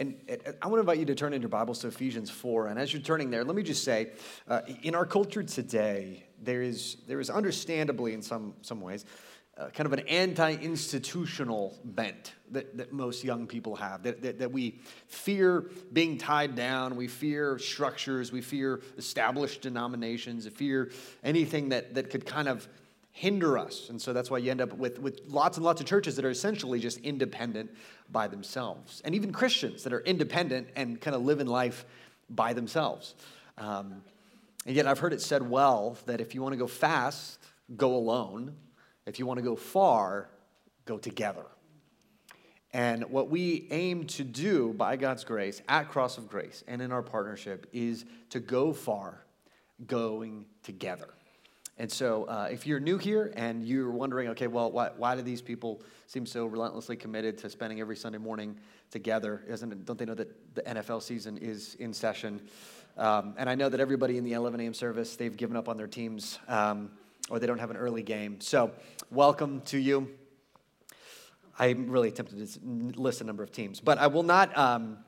And I want to invite you to turn in your Bibles to Ephesians 4. And as you're turning there, let me just say uh, in our culture today, there is, there is understandably, in some, some ways, uh, kind of an anti institutional bent that, that most young people have, that, that, that, we fear being tied down, we fear structures, we fear established denominations, we fear anything that, that could kind of hinder us. And so that's why you end up with, with lots and lots of churches that are essentially just independent by themselves. And even Christians that are independent and kind of live in life by themselves. Um, and yet I've heard it said well that if you want to go fast, go alone. If you want to go far, go together. And what we aim to do by God's grace at Cross of Grace and in our partnership is to go far, going together. And so, uh, if you're new here and you're wondering, okay, well, why, why do these people seem so relentlessly committed to spending every Sunday morning together? Isn't don't they know that the NFL season is in session? Um, and I know that everybody in the 11 a.m. service, they've given up on their teams um, or they don't have an early game. So, welcome to you. I'm really tempted to list a number of teams, but I will not. Um,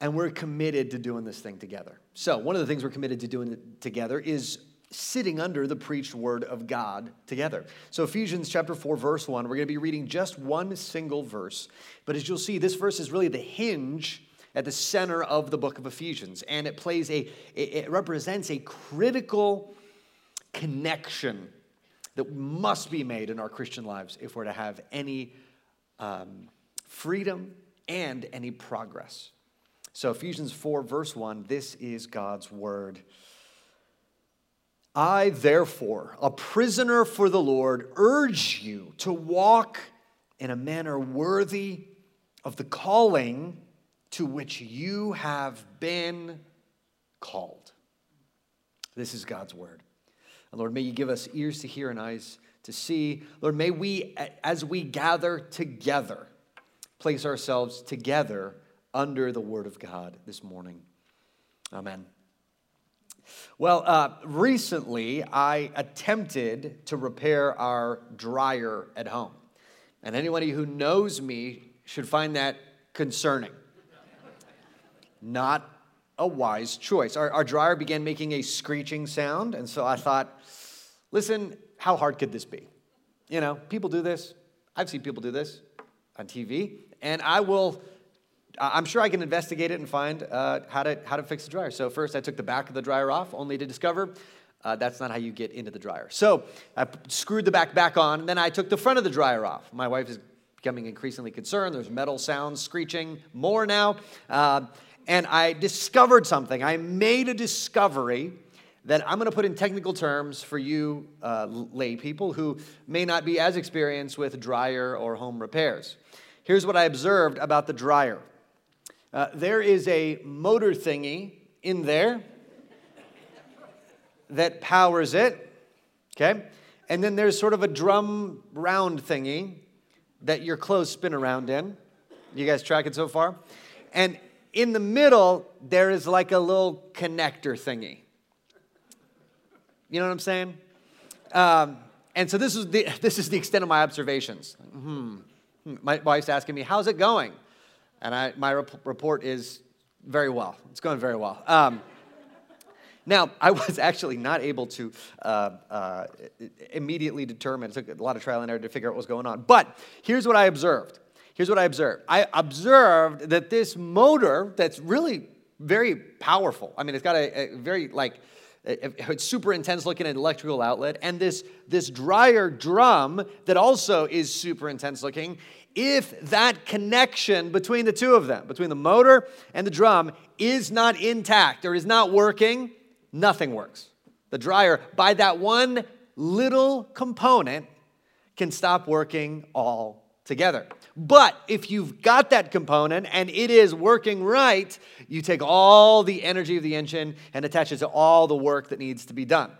and we're committed to doing this thing together. So, one of the things we're committed to doing together is sitting under the preached word of God together. So, Ephesians chapter 4, verse 1, we're going to be reading just one single verse. But as you'll see, this verse is really the hinge at the center of the book of Ephesians. And it plays a, it represents a critical connection that must be made in our Christian lives if we're to have any um, freedom and any progress. So, Ephesians 4, verse 1, this is God's word. I, therefore, a prisoner for the Lord, urge you to walk in a manner worthy of the calling to which you have been called. This is God's word. And Lord, may you give us ears to hear and eyes to see. Lord, may we, as we gather together, place ourselves together under the word of God this morning. Amen. Well, uh, recently I attempted to repair our dryer at home. And anybody who knows me should find that concerning. Not a wise choice. Our, our dryer began making a screeching sound, and so I thought, listen, how hard could this be? You know, people do this. I've seen people do this on TV, and I will I'm sure I can investigate it and find uh, how, to, how to fix the dryer. So, first, I took the back of the dryer off, only to discover uh, that's not how you get into the dryer. So, I screwed the back back on, and then I took the front of the dryer off. My wife is becoming increasingly concerned. There's metal sounds screeching more now. Uh, and I discovered something. I made a discovery that I'm going to put in technical terms for you uh, lay people who may not be as experienced with dryer or home repairs. Here's what I observed about the dryer uh, there is a motor thingy in there that powers it, okay? And then there's sort of a drum round thingy that your clothes spin around in. You guys tracking so far? And in the middle, there is like a little connector thingy. You know what I'm saying? Um, and so this is the this is the extent of my observations. Hmm. My wife's asking me, "How's it going?" And I, my rep- report is very well. It's going very well. Um, now, I was actually not able to uh, uh, immediately determine, it took a lot of trial and error to figure out what was going on. But here's what I observed. Here's what I observed. I observed that this motor that's really very powerful, I mean, it's got a, a very, like, it's super intense looking electrical outlet and this this dryer drum that also is super intense looking if that connection between the two of them, between the motor and the drum, is not intact or is not working, nothing works. The dryer, by that one little component, can stop working all together. But if you've got that component and it is working right, you take all the energy of the engine and attach it to all the work that needs to be done.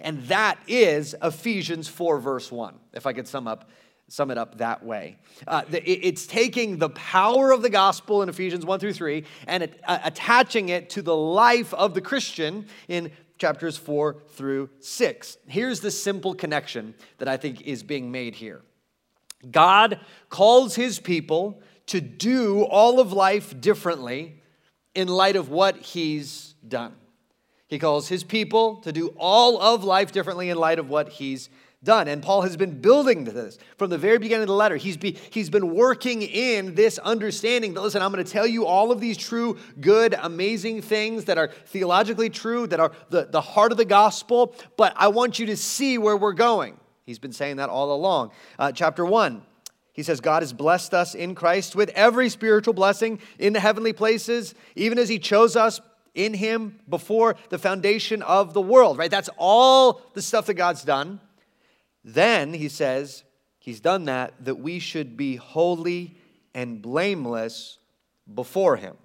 And that is Ephesians 4, verse 1, if I could sum up sum it up that way. Uh, it's taking the power of the gospel in Ephesians 1 through 3 and it, uh, attaching it to the life of the Christian in chapters 4 through 6. Here's the simple connection that I think is being made here God calls his people to do all of life differently in light of what he's done. He calls his people to do all of life differently in light of what he's done. And Paul has been building this from the very beginning of the letter. He's, be, he's been working in this understanding that, listen, I'm going to tell you all of these true, good, amazing things that are theologically true, that are the, the heart of the gospel, but I want you to see where we're going. He's been saying that all along. Uh, chapter 1. He says, God has blessed us in Christ with every spiritual blessing in the heavenly places, even as He chose us in Him before the foundation of the world, right? That's all the stuff that God's done. Then he says, He's done that, that we should be holy and blameless before Him,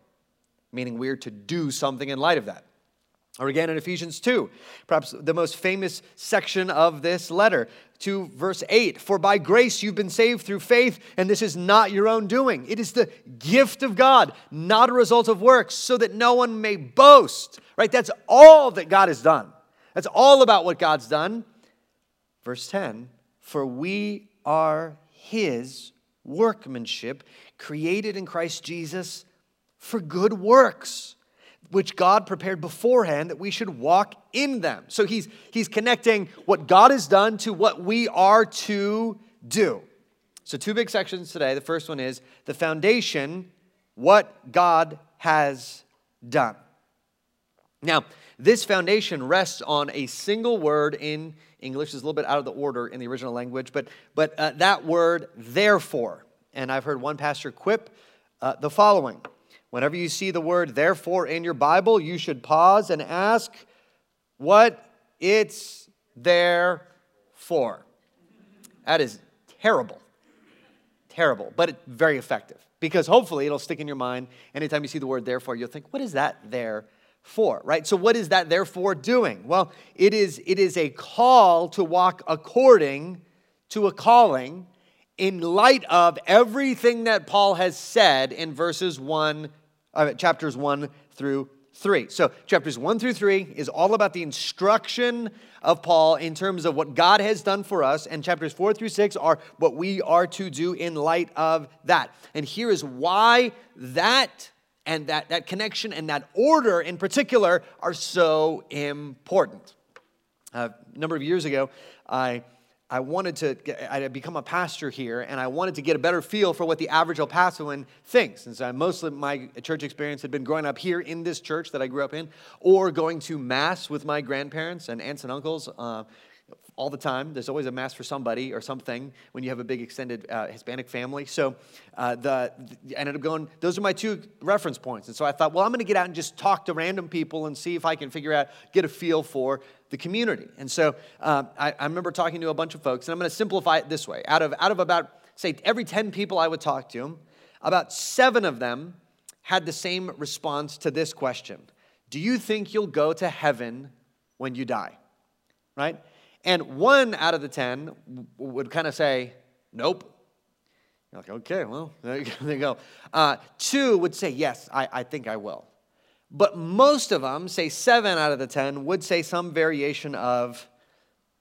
meaning we're to do something in light of that. Or again in Ephesians 2, perhaps the most famous section of this letter, to verse 8 For by grace you've been saved through faith, and this is not your own doing. It is the gift of God, not a result of works, so that no one may boast. Right? That's all that God has done. That's all about what God's done. Verse 10 For we are his workmanship, created in Christ Jesus for good works, which God prepared beforehand that we should walk in them. So he's, he's connecting what God has done to what we are to do. So, two big sections today. The first one is the foundation, what God has done. Now, this foundation rests on a single word in English is a little bit out of the order in the original language, but, but uh, that word, therefore. And I've heard one pastor quip uh, the following Whenever you see the word therefore in your Bible, you should pause and ask what it's there for. That is terrible. Terrible, but very effective because hopefully it'll stick in your mind. Anytime you see the word therefore, you'll think, what is that there for, right? So, what is that therefore doing? Well, it is, it is a call to walk according to a calling in light of everything that Paul has said in verses 1, uh, chapters 1 through 3. So, chapters 1 through 3 is all about the instruction of Paul in terms of what God has done for us, and chapters 4 through 6 are what we are to do in light of that. And here is why that and that, that connection and that order in particular are so important. Uh, a number of years ago, I, I wanted to get, I had become a pastor here, and I wanted to get a better feel for what the average El Pasoan thinks. Since I, most of my church experience had been growing up here in this church that I grew up in, or going to mass with my grandparents and aunts and uncles. Uh, all the time. There's always a mass for somebody or something when you have a big extended uh, Hispanic family. So uh, the, the, I ended up going, those are my two reference points. And so I thought, well, I'm going to get out and just talk to random people and see if I can figure out, get a feel for the community. And so uh, I, I remember talking to a bunch of folks, and I'm going to simplify it this way. Out of, out of about, say, every 10 people I would talk to, about seven of them had the same response to this question Do you think you'll go to heaven when you die? Right? And one out of the 10 would kind of say, nope. You're like, okay, well, there you go. Uh, two would say, yes, I, I think I will. But most of them, say seven out of the 10, would say some variation of,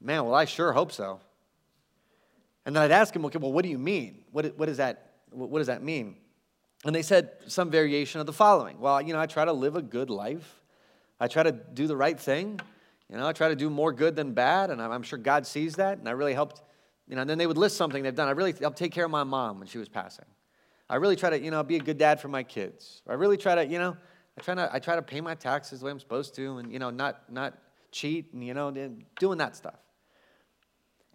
man, well, I sure hope so. And then I'd ask them, okay, well, what do you mean? What, what, does that, what does that mean? And they said some variation of the following. Well, you know, I try to live a good life. I try to do the right thing. You know, I try to do more good than bad, and I'm sure God sees that. And I really helped, you know, and then they would list something they've done. I really helped take care of my mom when she was passing. I really try to, you know, be a good dad for my kids. I really try to, you know, I try to, I try to pay my taxes the way I'm supposed to, and you know, not not cheat, and you know, doing that stuff.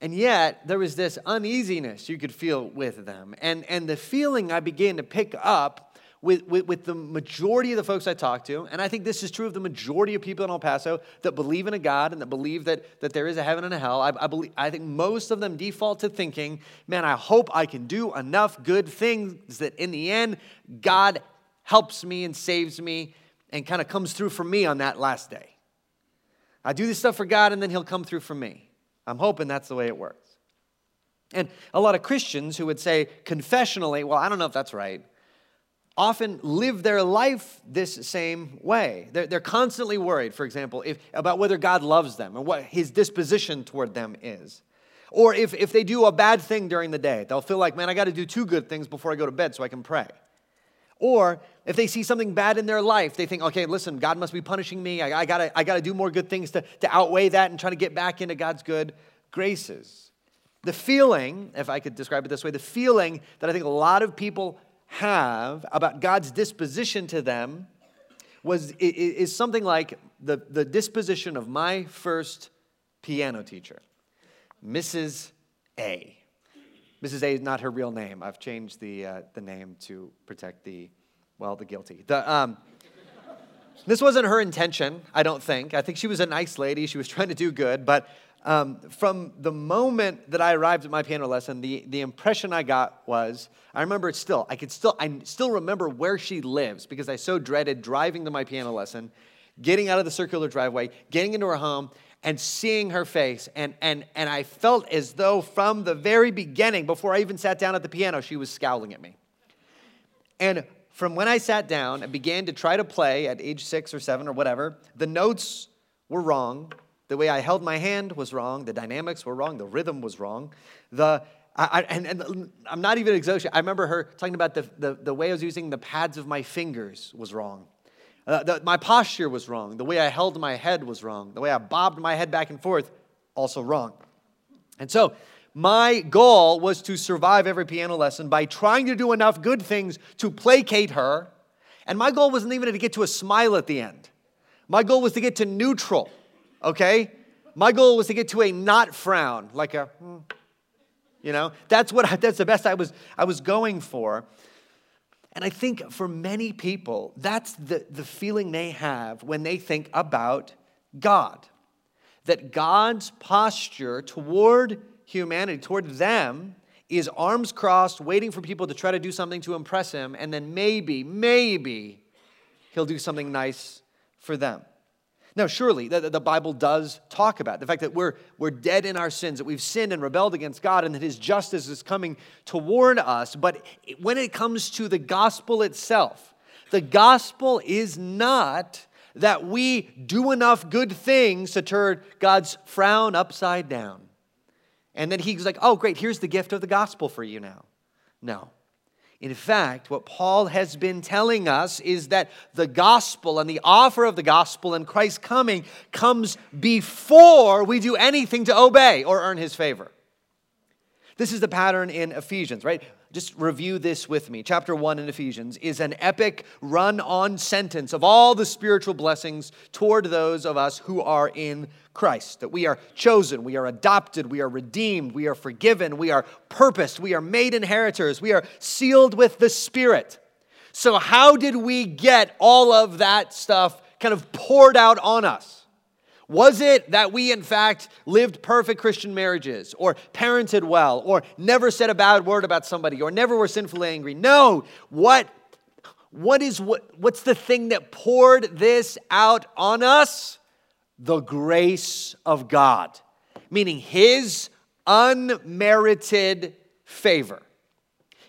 And yet, there was this uneasiness you could feel with them. And, and the feeling I began to pick up with, with, with, the majority of the folks I talk to, and I think this is true of the majority of people in El Paso that believe in a God and that believe that, that there is a heaven and a hell, I, I, believe, I think most of them default to thinking, man, I hope I can do enough good things that in the end, God helps me and saves me and kind of comes through for me on that last day. I do this stuff for God and then He'll come through for me. I'm hoping that's the way it works. And a lot of Christians who would say confessionally, well, I don't know if that's right often live their life this same way. They're, they're constantly worried, for example, if, about whether God loves them and what his disposition toward them is. Or if, if they do a bad thing during the day, they'll feel like, man, I got to do two good things before I go to bed so I can pray. Or if they see something bad in their life, they think, okay, listen, God must be punishing me. I, I, gotta, I gotta do more good things to, to outweigh that and try to get back into God's good graces. The feeling, if I could describe it this way, the feeling that I think a lot of people have about God's disposition to them was, is something like the, the disposition of my first piano teacher, Mrs. A. Mrs. A is not her real name. I've changed the, uh, the name to protect the, well, the guilty. The, um, this wasn't her intention, I don't think. I think she was a nice lady. She was trying to do good. But um, from the moment that I arrived at my piano lesson, the, the impression I got was I remember it still. I could still, I still remember where she lives because I so dreaded driving to my piano lesson, getting out of the circular driveway, getting into her home, and seeing her face. And, and, and I felt as though from the very beginning, before I even sat down at the piano, she was scowling at me. And from when I sat down and began to try to play at age six or seven or whatever, the notes were wrong. The way I held my hand was wrong. The dynamics were wrong. The rhythm was wrong. The, I, I, and, and, I'm not even exhausted. I remember her talking about the, the, the way I was using the pads of my fingers was wrong. Uh, the, my posture was wrong. The way I held my head was wrong. The way I bobbed my head back and forth, also wrong. And so, my goal was to survive every piano lesson by trying to do enough good things to placate her. And my goal wasn't even to get to a smile at the end. My goal was to get to neutral, okay? My goal was to get to a not frown, like a, hmm, you know? That's what I, that's the best I was I was going for. And I think for many people, that's the, the feeling they have when they think about God. That God's posture toward humanity, toward them, is arms crossed, waiting for people to try to do something to impress him, and then maybe, maybe he'll do something nice for them. Now, surely the, the Bible does talk about the fact that we're, we're dead in our sins, that we've sinned and rebelled against God, and that His justice is coming toward us. But when it comes to the gospel itself, the gospel is not that we do enough good things to turn God's frown upside down. And then He's like, oh, great, here's the gift of the gospel for you now. No. In fact, what Paul has been telling us is that the gospel and the offer of the gospel and Christ's coming comes before we do anything to obey or earn his favor. This is the pattern in Ephesians, right? Just review this with me. Chapter 1 in Ephesians is an epic run on sentence of all the spiritual blessings toward those of us who are in Christ. That we are chosen, we are adopted, we are redeemed, we are forgiven, we are purposed, we are made inheritors, we are sealed with the Spirit. So, how did we get all of that stuff kind of poured out on us? Was it that we, in fact, lived perfect Christian marriages, or parented well, or never said a bad word about somebody, or never were sinfully angry? No. What, what is what, what's the thing that poured this out on us? The grace of God, meaning His unmerited favor.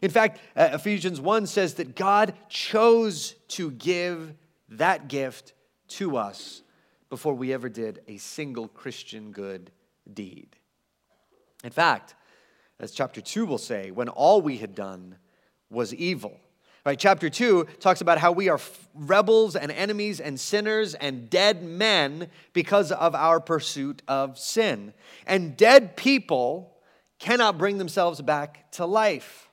In fact, uh, Ephesians 1 says that God chose to give that gift to us before we ever did a single Christian good deed. In fact, as chapter 2 will say, when all we had done was evil. Right, chapter 2 talks about how we are rebels and enemies and sinners and dead men because of our pursuit of sin. And dead people cannot bring themselves back to life.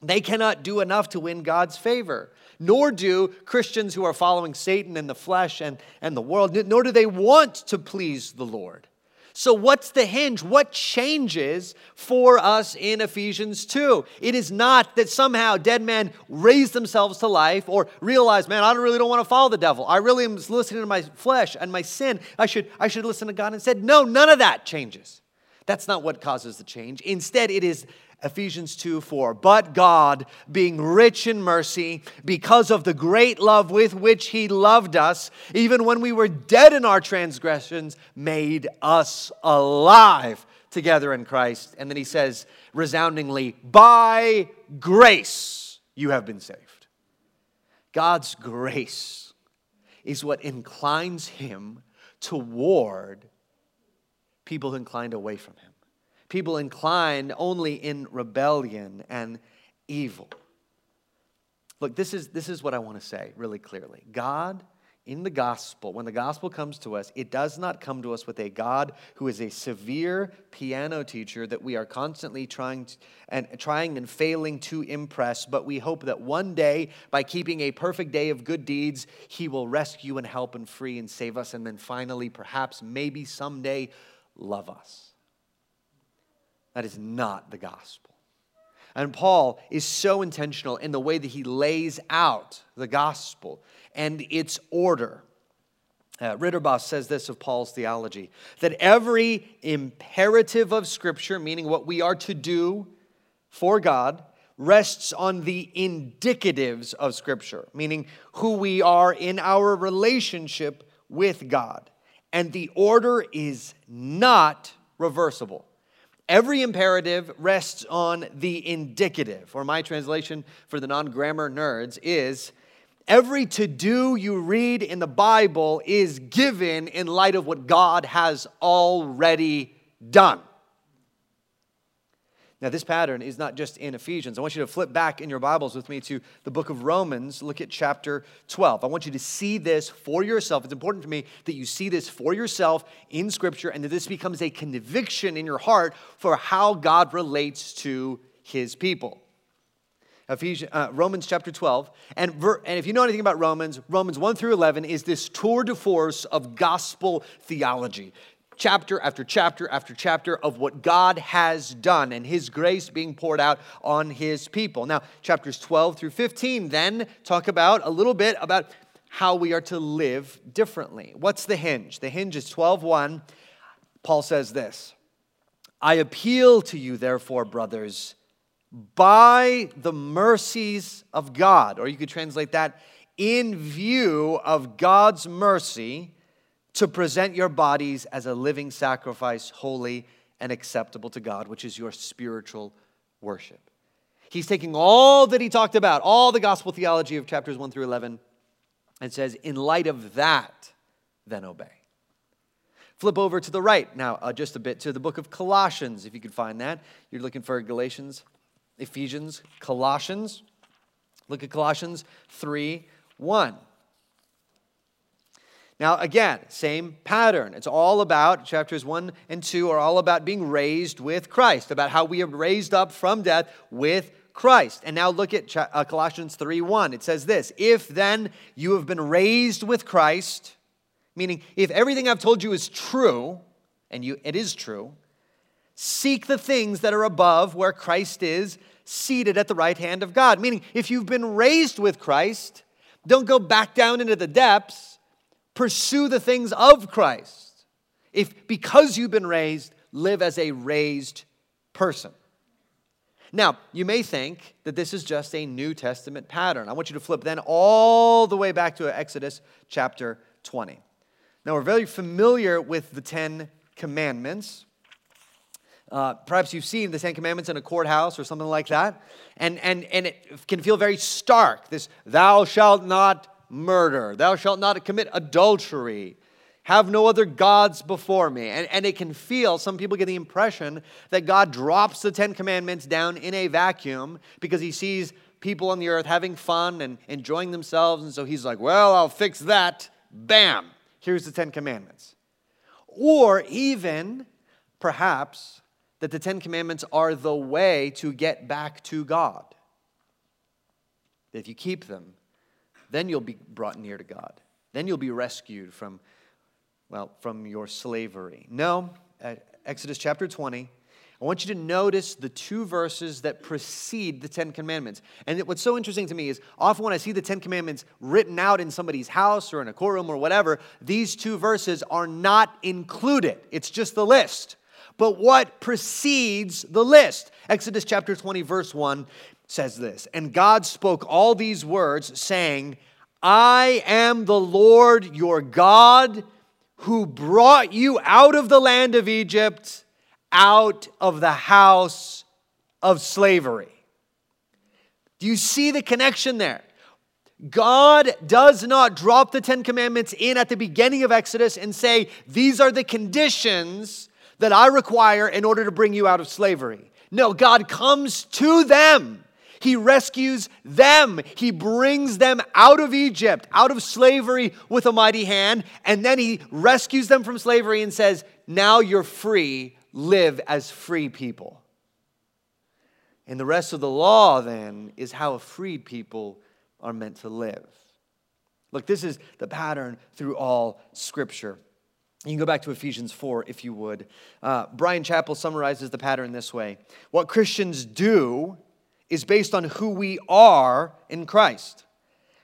They cannot do enough to win God's favor nor do Christians who are following Satan and the flesh and, and the world, nor do they want to please the Lord. So, what's the hinge? What changes for us in Ephesians 2? It is not that somehow dead men raise themselves to life or realize, man, I really don't want to follow the devil. I really am listening to my flesh and my sin. I should, I should listen to God instead. No, none of that changes. That's not what causes the change. Instead, it is Ephesians 2 4. But God, being rich in mercy, because of the great love with which He loved us, even when we were dead in our transgressions, made us alive together in Christ. And then He says resoundingly, By grace you have been saved. God's grace is what inclines Him toward people inclined away from Him people inclined only in rebellion and evil. Look, this is, this is what I want to say really clearly. God in the gospel, when the gospel comes to us, it does not come to us with a God who is a severe piano teacher that we are constantly trying to, and trying and failing to impress, but we hope that one day, by keeping a perfect day of good deeds, he will rescue and help and free and save us, and then finally, perhaps, maybe someday, love us. That is not the gospel. And Paul is so intentional in the way that he lays out the gospel and its order. Uh, Ridderbos says this of Paul's theology that every imperative of Scripture, meaning what we are to do for God, rests on the indicatives of Scripture, meaning who we are in our relationship with God. And the order is not reversible. Every imperative rests on the indicative, or my translation for the non grammar nerds is every to do you read in the Bible is given in light of what God has already done. Now, this pattern is not just in Ephesians. I want you to flip back in your Bibles with me to the book of Romans. Look at chapter 12. I want you to see this for yourself. It's important to me that you see this for yourself in Scripture and that this becomes a conviction in your heart for how God relates to his people. Ephesians, uh, Romans chapter 12. And, ver, and if you know anything about Romans, Romans 1 through 11 is this tour de force of gospel theology chapter after chapter after chapter of what God has done and His grace being poured out on His people. Now, chapters 12 through 15 then talk about a little bit about how we are to live differently. What's the hinge? The hinge is 12:1. Paul says this I appeal to you, therefore, brothers, by the mercies of God, or you could translate that in view of God's mercy to present your bodies as a living sacrifice, holy and acceptable to God, which is your spiritual worship. He's taking all that he talked about, all the gospel theology of chapters 1 through 11, and says, in light of that, then obey. Flip over to the right now, uh, just a bit to the book of Colossians, if you could find that. You're looking for Galatians, Ephesians, Colossians. Look at Colossians 3 1. Now, again, same pattern. It's all about, chapters 1 and 2 are all about being raised with Christ, about how we are raised up from death with Christ. And now look at uh, Colossians 3 1. It says this If then you have been raised with Christ, meaning if everything I've told you is true, and you, it is true, seek the things that are above where Christ is seated at the right hand of God. Meaning, if you've been raised with Christ, don't go back down into the depths Pursue the things of Christ. If because you've been raised, live as a raised person. Now, you may think that this is just a New Testament pattern. I want you to flip then all the way back to Exodus chapter 20. Now, we're very familiar with the Ten Commandments. Uh, perhaps you've seen the Ten Commandments in a courthouse or something like that. And, and, and it can feel very stark this, thou shalt not murder. Thou shalt not commit adultery. Have no other gods before me. And, and it can feel, some people get the impression that God drops the Ten Commandments down in a vacuum because he sees people on the earth having fun and enjoying themselves. And so he's like, well, I'll fix that. Bam, here's the Ten Commandments. Or even, perhaps, that the Ten Commandments are the way to get back to God. If you keep them, then you'll be brought near to God. Then you'll be rescued from, well, from your slavery. No, uh, Exodus chapter 20. I want you to notice the two verses that precede the Ten Commandments. And what's so interesting to me is often when I see the Ten Commandments written out in somebody's house or in a courtroom or whatever, these two verses are not included. It's just the list. But what precedes the list? Exodus chapter 20, verse 1 says this And God spoke all these words, saying, I am the Lord your God who brought you out of the land of Egypt, out of the house of slavery. Do you see the connection there? God does not drop the Ten Commandments in at the beginning of Exodus and say, These are the conditions that I require in order to bring you out of slavery. No, God comes to them He rescues them. He brings them out of Egypt, out of slavery with a mighty hand, and then he rescues them from slavery and says, Now you're free, live as free people. And the rest of the law, then, is how a freed people are meant to live. Look, this is the pattern through all Scripture. You can go back to Ephesians 4 if you would. Uh, Bryan Chapell summarizes the pattern this way What Christians do is based on who we are in Christ.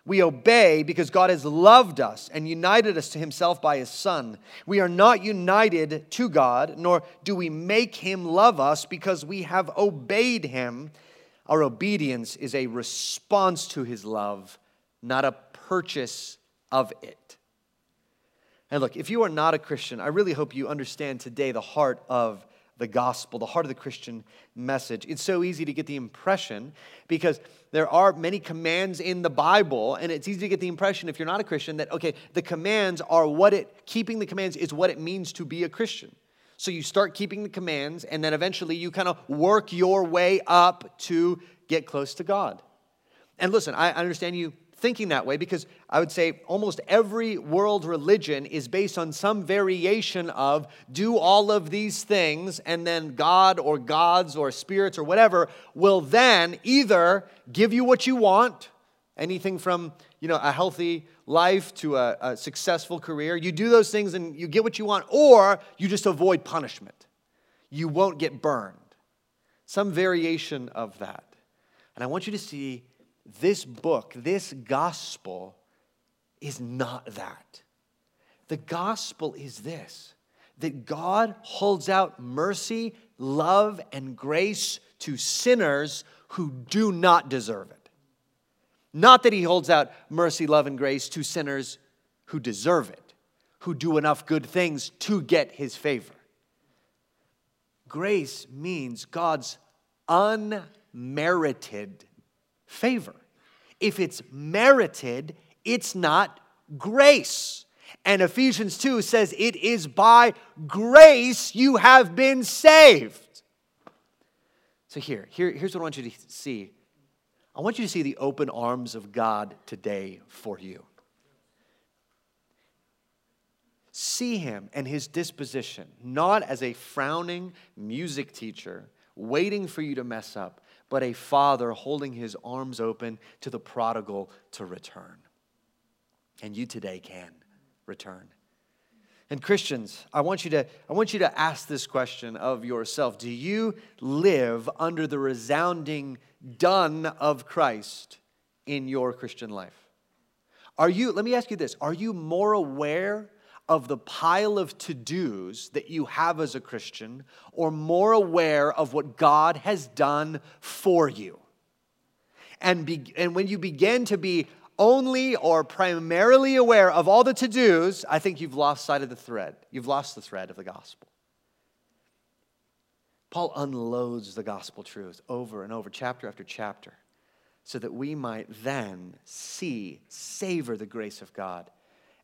We obey because God has loved us and united us to himself by his Son. We are not united to God, nor do we make him love us because we have obeyed him. Our obedience is a response to his love, not a purchase of it. And look, if you are not a Christian, I really hope you understand today the heart of the gospel, the heart of the Christian message. It's so easy to get the impression because there are many commands in the Bible, and it's easy to get the impression if you're not a Christian that, okay, the commands are what it, keeping the commands is what it means to be a Christian. So you start keeping the commands, and then eventually you kind of work your way up to get close to God. And listen, I understand you thinking that way because I would say almost every world religion is based on some variation of do all of these things, and then God or gods or spirits or whatever will then either give you what you want, anything from you know a healthy life to a, a successful career. You do those things and you get what you want, or you just avoid punishment. You won't get burned. Some variation of that. And I want you to see this book, this gospel, is not that. The gospel is this that God holds out mercy, love, and grace to sinners who do not deserve it. Not that he holds out mercy, love, and grace to sinners who deserve it, who do enough good things to get his favor. Grace means God's unmerited favor. If it's merited, it's not grace. And Ephesians 2 says, It is by grace you have been saved. So, here, here here's what I want you to see I want you to see the open arms of God today for you. See him and his disposition, not as a frowning music teacher waiting for you to mess up, but a father holding his arms open to the prodigal to return. And you today can return. And Christians, I want you to, I want you to ask this question of yourself Do you live under the resounding done of Christ in your Christian life? Are you, let me ask you this, are you more aware of the pile of to dos that you have as a Christian or more aware of what God has done for you. And, be, and when you begin to be only or primarily aware of all the to dos, I think you've lost sight of the thread. You've lost the thread of the gospel. Paul unloads the gospel truth over and over, chapter after chapter, so that we might then see, savor the grace of God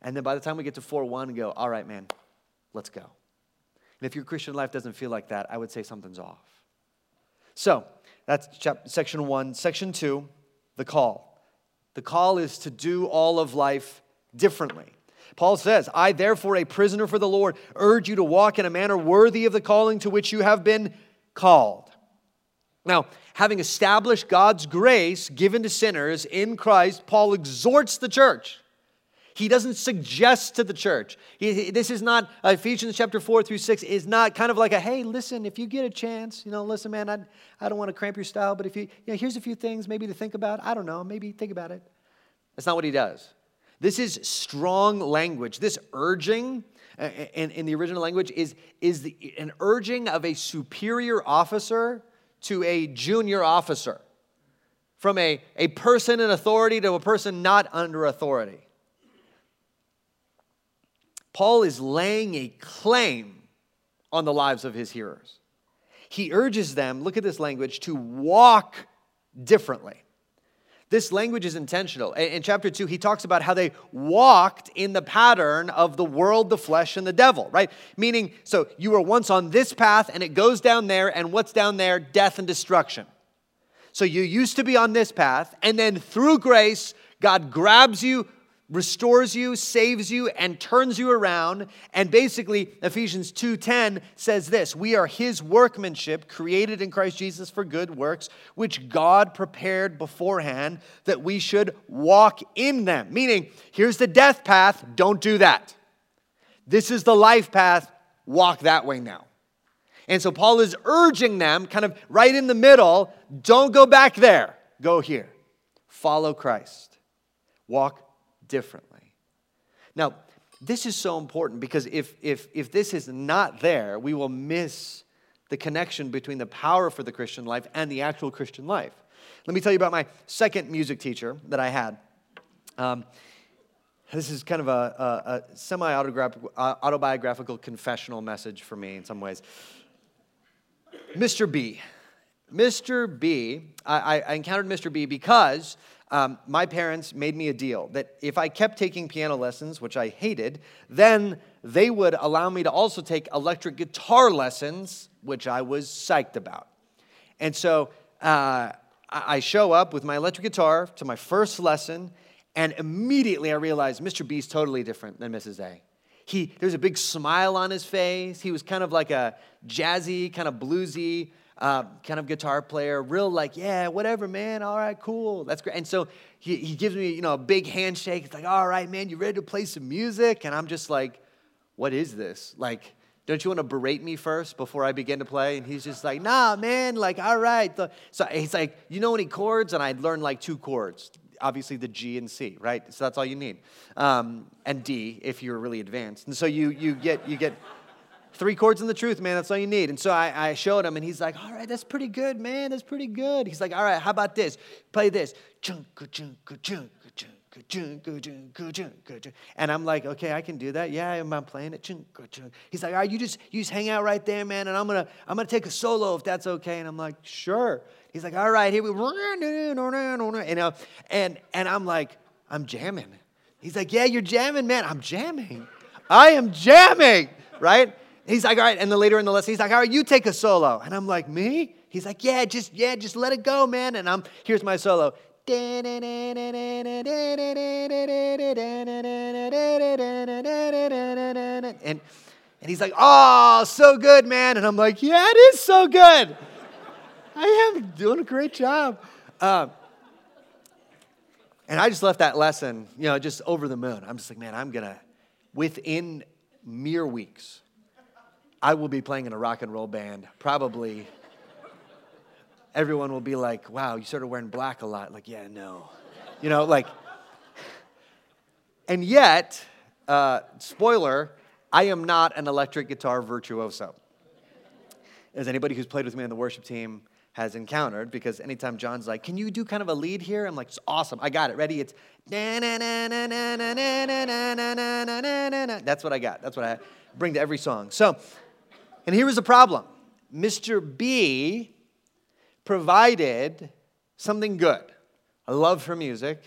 and then by the time we get to 4 1, go, all right, man, let's go. And if your Christian life doesn't feel like that, I would say something's off. So that's section one. Section two, the call. The call is to do all of life differently. Paul says, I, therefore, a prisoner for the Lord, urge you to walk in a manner worthy of the calling to which you have been called. Now, having established God's grace given to sinners in Christ, Paul exhorts the church he doesn't suggest to the church. He, this is not, uh, Ephesians chapter 4 through 6 is not kind of like a, hey, listen, if you get a chance, you know, listen, man, I, I don't want to cramp your style, but if you, you know, here's a few things maybe to think about. I don't know, maybe think about it. That's not what he does. This is strong language. This urging uh, in, in the original language is, is the, an urging of a superior officer to a junior officer, from a, a person in authority to a person not under authority. Paul is laying a claim on the lives of his hearers. He urges them, look at this language, to walk differently. This language is intentional. In chapter 2, he talks about how they walked in the pattern of the world, the flesh, and the devil, right? Meaning, so you were once on this path and it goes down there, and what's down there? Death and destruction. So you used to be on this path, and then through grace, God grabs you, restores you, saves you and turns you around. And basically Ephesians 2:10 says this, we are his workmanship created in Christ Jesus for good works which God prepared beforehand that we should walk in them. Meaning, here's the death path, don't do that. This is the life path, walk that way now. And so Paul is urging them kind of right in the middle, don't go back there, go here. Follow Christ. Walk differently. Now, this is so important because if, if, if this is not there, we will miss the connection between the power for the Christian life and the actual Christian life. Let me tell you about my second music teacher that I had. Um, this is kind of a, a, a semi autobiographical confessional message for me in some ways. Mr. B. Mr. B, I, I encountered Mr. B because um, my parents made me a deal that if I kept taking piano lessons, which I hated, then they would allow me to also take electric guitar lessons, which I was psyched about. And so uh, I show up with my electric guitar to my first lesson, and immediately I realized Mr. B is totally different than Mrs. A. He, there's a big smile on his face. He was kind of like a jazzy, kind of bluesy, uh, kind of guitar player, real like, yeah, whatever, man, all right, cool, that's great. And so he, he gives me, you know, a big handshake. It's like, all right, man, you ready to play some music? And I'm just like, what is this? Like, don't you want to berate me first before I begin to play? And he's just like, nah, man, like, all right. So he's like, you know any chords? And I'd learned like two chords. Obviously, the G and C, right? So that's all you need, um, and D if you're really advanced. And so you you get you get Three chords in the truth, man. That's all you need. And so I, I, showed him, and he's like, all right, that's pretty good, man. That's pretty good. He's like, all right, how about this? Play this. And I'm like, okay, I can do that. Yeah, I'm playing it. He's like, all right, you just you just hang out right there, man, and I'm gonna I'm gonna take a solo if that's okay. And I'm like, sure. He's like, all right, here we you know, and and I'm like, I'm jamming. He's like, yeah, you're jamming, man. I'm jamming. I am jamming, right? He's like, all right. And then later in the lesson, he's like, all right, you take a solo. And I'm like, me? He's like, yeah, just, yeah, just let it go, man. And I'm, here's my solo. And, and he's like, oh, so good, man. And I'm like, yeah, it is so good. I am doing a great job. Uh, and I just left that lesson, you know, just over the moon. I'm just like, man, I'm going to, within mere weeks, I will be playing in a rock and roll band. Probably everyone will be like, wow, you started wearing black a lot. Like, yeah, no. You know, like, and yet, uh, spoiler, I am not an electric guitar virtuoso. As anybody who's played with me on the worship team has encountered, because anytime John's like, Can you do kind of a lead here? I'm like, It's awesome. I got it. Ready? It's that's what I got. That's what I bring to every song. So, and here was the problem Mr. B provided something good a love for music,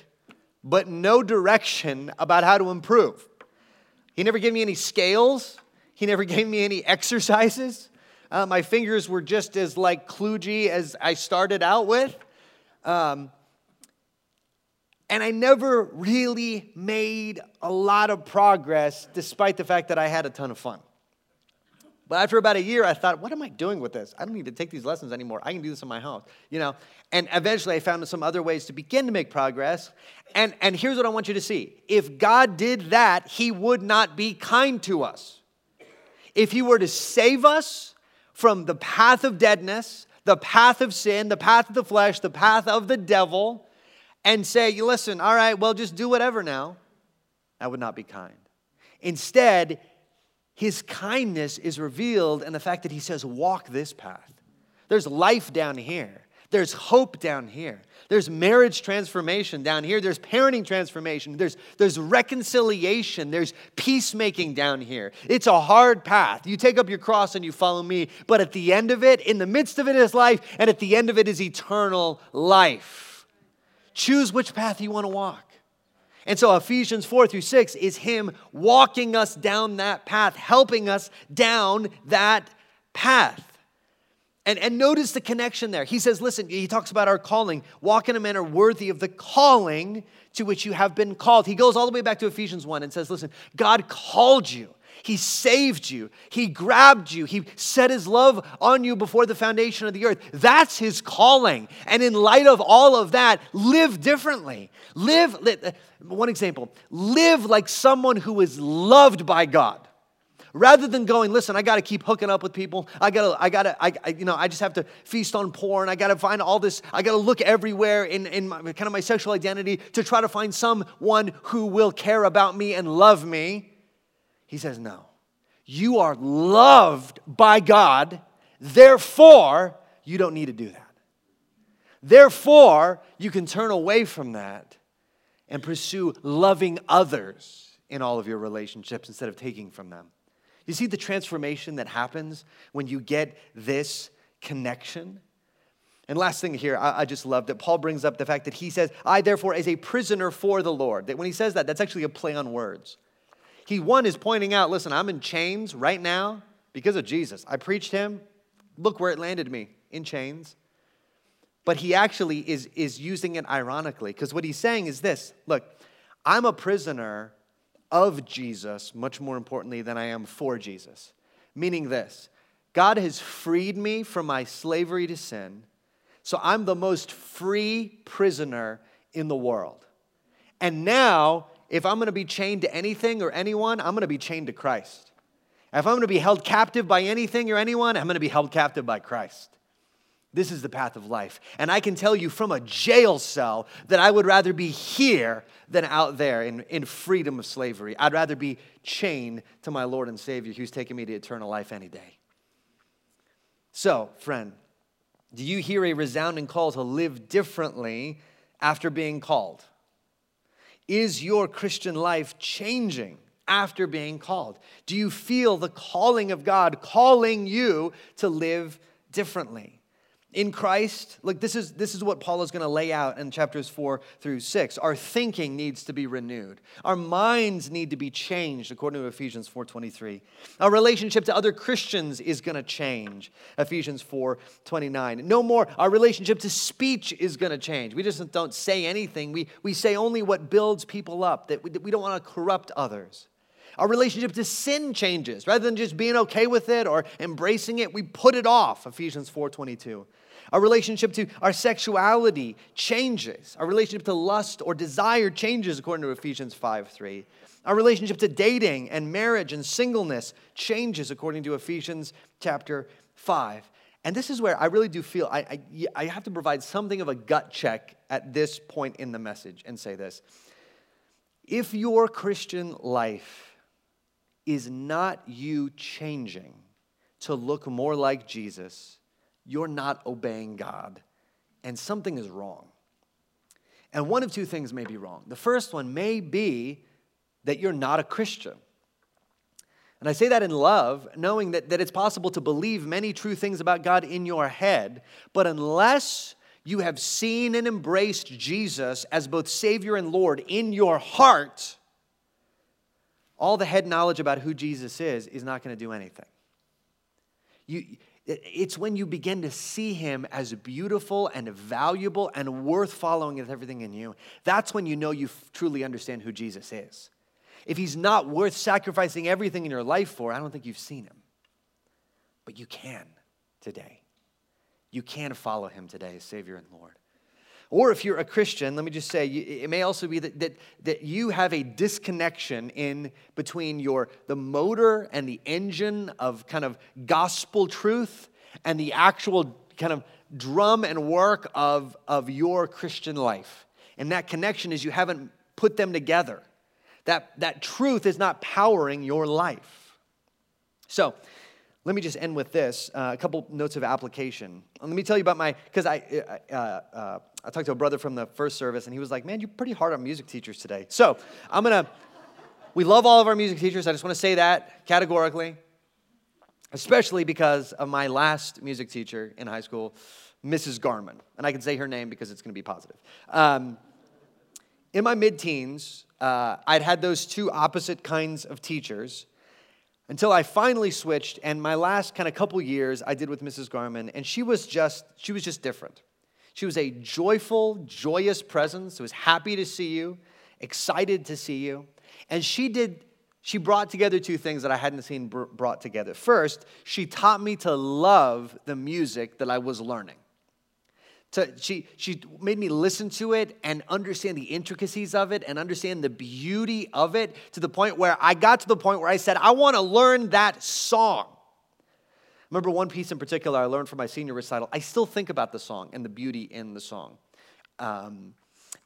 but no direction about how to improve. He never gave me any scales, he never gave me any exercises. Uh, my fingers were just as like kludgy as I started out with. Um, and I never really made a lot of progress despite the fact that I had a ton of fun. But after about a year, I thought, what am I doing with this? I don't need to take these lessons anymore. I can do this in my house, you know? And eventually I found some other ways to begin to make progress. And, and here's what I want you to see. If God did that, he would not be kind to us. If he were to save us from the path of deadness, the path of sin, the path of the flesh, the path of the devil, and say, listen, all right, well, just do whatever now, that would not be kind. Instead, his kindness is revealed in the fact that he says, Walk this path. There's life down here. There's hope down here. There's marriage transformation down here. There's parenting transformation. There's, there's reconciliation. There's peacemaking down here. It's a hard path. You take up your cross and you follow me. But at the end of it, in the midst of it is life, and at the end of it is eternal life. Choose which path you want to walk. And so Ephesians 4 through 6 is Him walking us down that path, helping us down that path. And, and notice the connection there. He says, listen, he talks about our calling. Walk in a manner worthy of the calling to which you have been called. He goes all the way back to Ephesians 1 and says, listen, God called you. He saved you. He grabbed you. He set his love on you before the foundation of the earth. That's his calling. And in light of all of that, live differently. Live, uh, one example, live like someone who is loved by God. Rather than going, listen, I got to keep hooking up with people. I got to, I got to, I, I, you know, I just have to feast on porn. I got to find all this. I got to look everywhere in, in my, kind of my sexual identity to try to find someone who will care about me and love me. He says, no. You are loved by God. Therefore, you don't need to do that. Therefore, you can turn away from that and pursue loving others in all of your relationships instead of taking from them. You see the transformation that happens when you get this connection? And last thing here, I, I, just love that Paul brings up the fact that he says, I therefore, as a prisoner for the Lord. That when he says that, that's actually a play on words. He, one, is pointing out, listen, I'm in chains right now because of Jesus. I preached him. Look where it landed me in chains. But he actually is, is using it ironically because what he's saying is this look, I'm a prisoner of Jesus much more importantly than I am for Jesus. Meaning this God has freed me from my slavery to sin, so I'm the most free prisoner in the world. And now, if I'm gonna be chained to anything or anyone, I'm gonna be chained to Christ. If I'm gonna be held captive by anything or anyone, I'm gonna be held captive by Christ. This is the path of life. And I can tell you from a jail cell that I would rather be here than out there in, in freedom of slavery. I'd rather be chained to my Lord and Savior who's taken me to eternal life any day. So, friend, do you hear a resounding call to live differently after being called? Is your Christian life changing after being called? Do you feel the calling of God calling you to live differently? In Christ, look, this is, this is what Paul is going to lay out in chapters four through six. Our thinking needs to be renewed. Our minds need to be changed, according to Ephesians 4.23. Our relationship to other Christians is going to change, Ephesians 4.29. No more, our relationship to speech is going to change. We just don't say anything. We, we say only what builds people up, that we, that we don't want to corrupt others. Our relationship to sin changes. Rather than just being okay with it or embracing it, we put it off, Ephesians 4.22. Our relationship to our sexuality changes. Our relationship to lust or desire changes according to Ephesians 5 3. Our relationship to dating and marriage and singleness changes according to Ephesians chapter 5. And this is where I really do feel I, I, I have to provide something of a gut check at this point in the message and say this. If your Christian life is not you changing to look more like Jesus, you're not obeying God, and something is wrong. And one of two things may be wrong. The first one may be that you're not a Christian. And I say that in love, knowing that, that it's possible to believe many true things about God in your head, but unless you have seen and embraced Jesus as both Savior and Lord in your heart, all the head knowledge about who Jesus is is not going to do anything. You, it's when you begin to see him as beautiful and valuable and worth following with everything in you. That's when you know you truly understand who Jesus is. If he's not worth sacrificing everything in your life for, I don't think you've seen him. But you can today. You can follow him today as Savior and Lord. Or if you're a Christian, let me just say, it may also be that, that, that you have a disconnection in between your, the motor and the engine of kind of gospel truth and the actual kind of drum and work of, of your Christian life. And that connection is you haven't put them together. That, that truth is not powering your life. So, let me just end with this uh, a couple notes of application. Let me tell you about my, because I, uh, uh, I talked to a brother from the first service, and he was like, Man, you're pretty hard on music teachers today. So I'm going to, we love all of our music teachers. I just want to say that categorically, especially because of my last music teacher in high school, Mrs. Garman. And I can say her name because it's going to be positive. Um, in my mid teens, uh, I'd had those two opposite kinds of teachers until I finally switched. And my last kind of couple years I did with Mrs. Garman, and she was just she was just different. She was a joyful, joyous presence. Was happy to see you, excited to see you, and she did. She brought together two things that I hadn't seen brought together. First, she taught me to love the music that I was learning. To, she, she made me listen to it and understand the intricacies of it and understand the beauty of it to the point where I got to the point where I said, I want to learn that song. Remember one piece in particular I learned from my senior recital. I still think about the song and the beauty in the song. Um,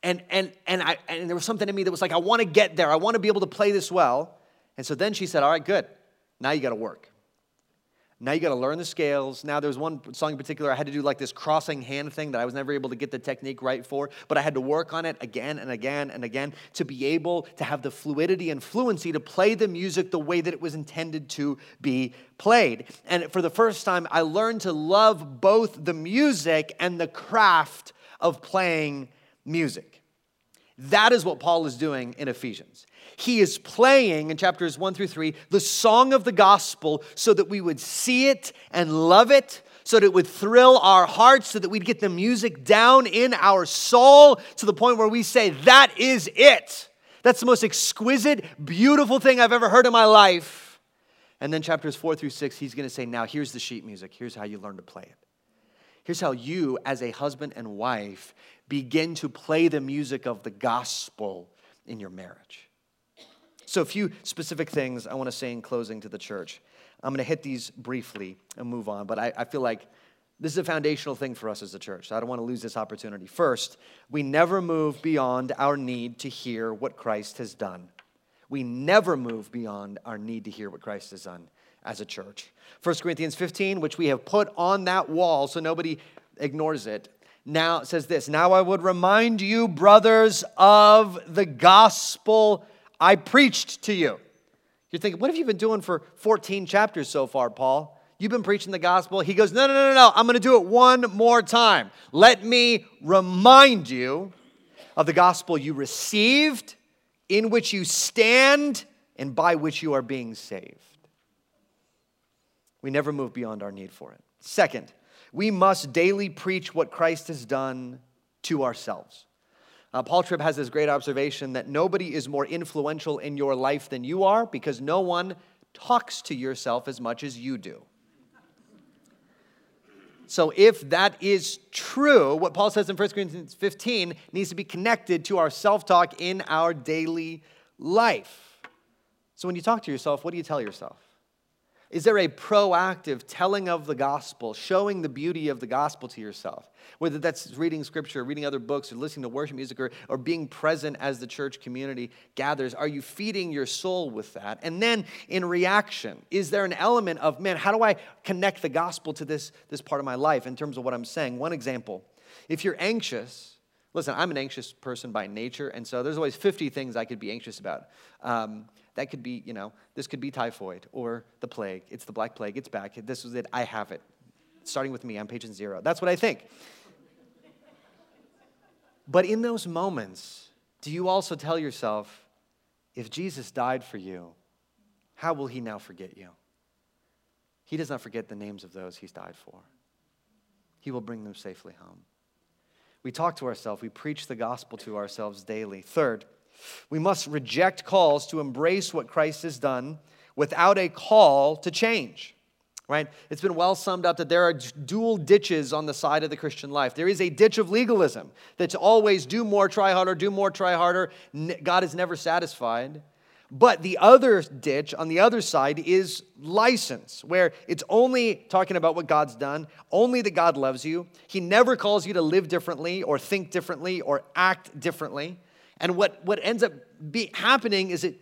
and, and, and, I, and there was something in me that was like, I want to get there. I want to be able to play this well. And so then she said, All right, good. Now you got to work. Now you got to learn the scales. Now there's one song in particular I had to do like this crossing hand thing that I was never able to get the technique right for, but I had to work on it again and again and again to be able to have the fluidity and fluency to play the music the way that it was intended to be played. And for the first time, I learned to love both the music and the craft of playing music. That is what Paul is doing in Ephesians. He is playing in chapters one through three the song of the gospel so that we would see it and love it, so that it would thrill our hearts, so that we'd get the music down in our soul to the point where we say, That is it. That's the most exquisite, beautiful thing I've ever heard in my life. And then chapters four through six, he's going to say, Now here's the sheet music. Here's how you learn to play it. Here's how you, as a husband and wife, begin to play the music of the gospel in your marriage. So, a few specific things I want to say in closing to the church. I'm going to hit these briefly and move on, but I, I feel like this is a foundational thing for us as a church. So I don't want to lose this opportunity. First, we never move beyond our need to hear what Christ has done. We never move beyond our need to hear what Christ has done as a church. 1 Corinthians 15, which we have put on that wall so nobody ignores it, now it says this Now I would remind you, brothers, of the gospel I preached to you. You're thinking, what have you been doing for 14 chapters so far, Paul? You've been preaching the gospel. He goes, no, no, no, no, no. I'm going to do it one more time. Let me remind you of the gospel you received, in which you stand, and by which you are being saved. We never move beyond our need for it. Second, we must daily preach what Christ has done to ourselves. Uh, Paul Tripp has this great observation that nobody is more influential in your life than you are because no one talks to yourself as much as you do. So, if that is true, what Paul says in 1 Corinthians 15 needs to be connected to our self talk in our daily life. So, when you talk to yourself, what do you tell yourself? Is there a proactive telling of the gospel, showing the beauty of the gospel to yourself? Whether that's reading scripture, reading other books, or listening to worship music, or, or being present as the church community gathers, are you feeding your soul with that? And then in reaction, is there an element of, man, how do I connect the gospel to this, this part of my life in terms of what I'm saying? One example if you're anxious, listen, I'm an anxious person by nature, and so there's always 50 things I could be anxious about. Um, that could be, you know, this could be typhoid or the plague. It's the black plague. It's back. This was it. I have it. Starting with me, I'm patient zero. That's what I think. But in those moments, do you also tell yourself, if Jesus died for you, how will he now forget you? He does not forget the names of those he's died for. He will bring them safely home. We talk to ourselves, we preach the gospel to ourselves daily. Third, we must reject calls to embrace what Christ has done without a call to change. Right? It's been well summed up that there are dual ditches on the side of the Christian life. There is a ditch of legalism that's always do more, try harder, do more, try harder. God is never satisfied. But the other ditch on the other side is license, where it's only talking about what God's done, only that God loves you. He never calls you to live differently or think differently or act differently. And what, what ends up be, happening is that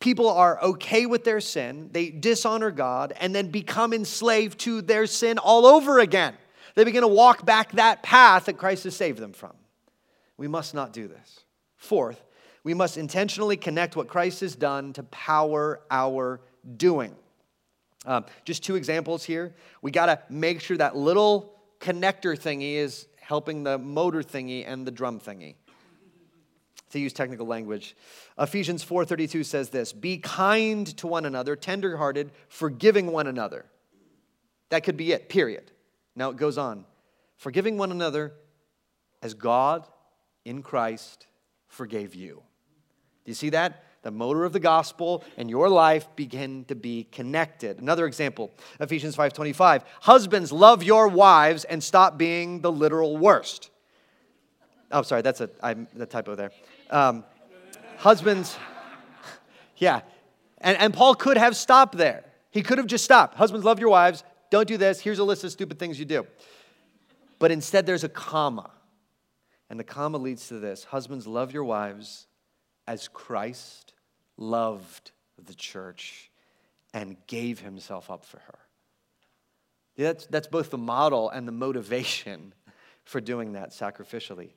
people are okay with their sin, they dishonor God, and then become enslaved to their sin all over again. They begin to walk back that path that Christ has saved them from. We must not do this. Fourth, we must intentionally connect what Christ has done to power our doing. Um, just two examples here. We got to make sure that little connector thingy is helping the motor thingy and the drum thingy. To use technical language. Ephesians 4:32 says this, "Be kind to one another, tenderhearted, forgiving one another." That could be it, period. Now it goes on. Forgiving one another as God in Christ forgave you. Do you see that? The motor of the gospel and your life begin to be connected. Another example, Ephesians 5:25. Husbands, love your wives and stop being the literal worst. Oh, sorry, that's a I'm the typo there. Um, husbands, yeah. And, and Paul could have stopped there. He could have just stopped. Husbands, love your wives. Don't do this. Here's a list of stupid things you do. But instead, there's a comma. And the comma leads to this Husbands, love your wives as Christ loved the church and gave himself up for her. That's, that's both the model and the motivation for doing that sacrificially.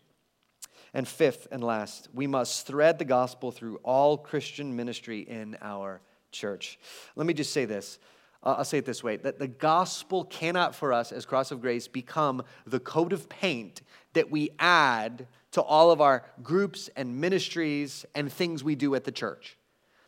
And fifth and last, we must thread the gospel through all Christian ministry in our church. Let me just say this. Uh, I'll say it this way that the gospel cannot, for us as Cross of Grace, become the coat of paint that we add to all of our groups and ministries and things we do at the church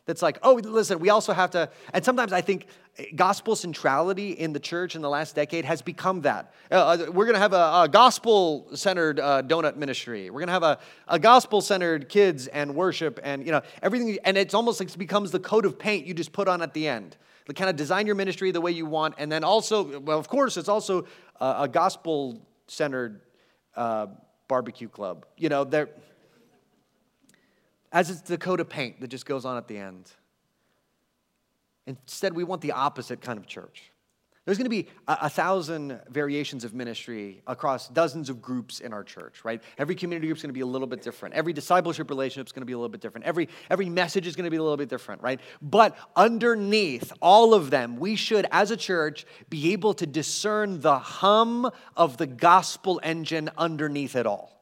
that's like, oh, listen, we also have to, and sometimes I think gospel centrality in the church in the last decade has become that. Uh, uh we're going to have a, a gospel centered uh, donut ministry. We're going to have a, a gospel centered kids and worship and, you know, everything. And it's almost like it becomes the coat of paint you just put on at the end. To kind of design your ministry the way you want. And then also, well, of course, it's also a, a gospel centered uh, barbecue club. You know, there as it's the coat of paint that just goes on at the end. Instead, we want the opposite kind of church. There's going to be a, a, thousand variations of ministry across dozens of groups in our church, right? Every community group is going to be a little bit different. Every discipleship relationship is going to be a little bit different. Every, every message is going to be a little bit different, right? But underneath all of them, we should, as a church, be able to discern the hum of the gospel engine underneath it all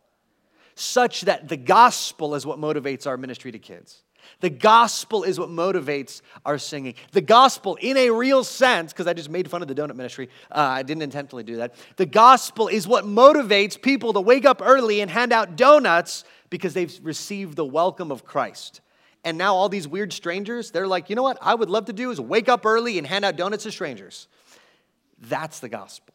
such that the gospel is what motivates our ministry to kids. The gospel is what motivates our singing. The gospel, in a real sense, because I just made fun of the donut ministry, uh, I didn't intentionally do that. The gospel is what motivates people to wake up early and hand out donuts because they've received the welcome of Christ. And now all these weird strangers, they're like, you know what I would love to do is wake up early and hand out donuts to strangers. That's the gospel.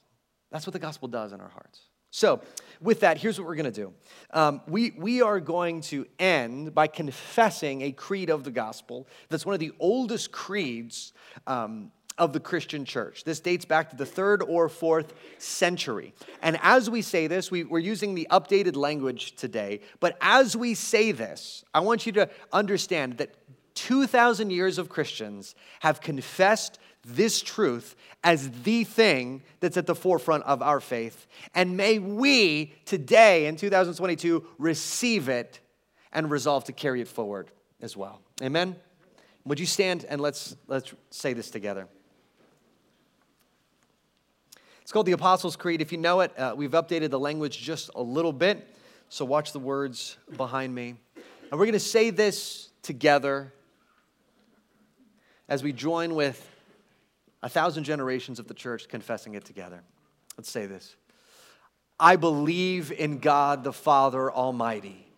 That's what the gospel does in our hearts. So, with that, here's what we're going to do. Um, we, we are going to end by confessing a creed of the gospel that's one of the oldest creeds um, of the Christian church. This dates back to the third or fourth century. And as we say this, we, we're using the updated language today, but as we say this, I want you to understand that 2,000 years of Christians have confessed this truth as the thing that's at the forefront of our faith. And may we today in 2022 receive it and resolve to carry it forward as well. Amen. Would you stand and let's let's say this together. It's called the Apostles' Creed. If you know it, uh, we've updated the language just a little bit. So watch the words behind me. And we're going to say this together as we join with a thousand generations of the church confessing it together. Let's say this I believe in God the Father Almighty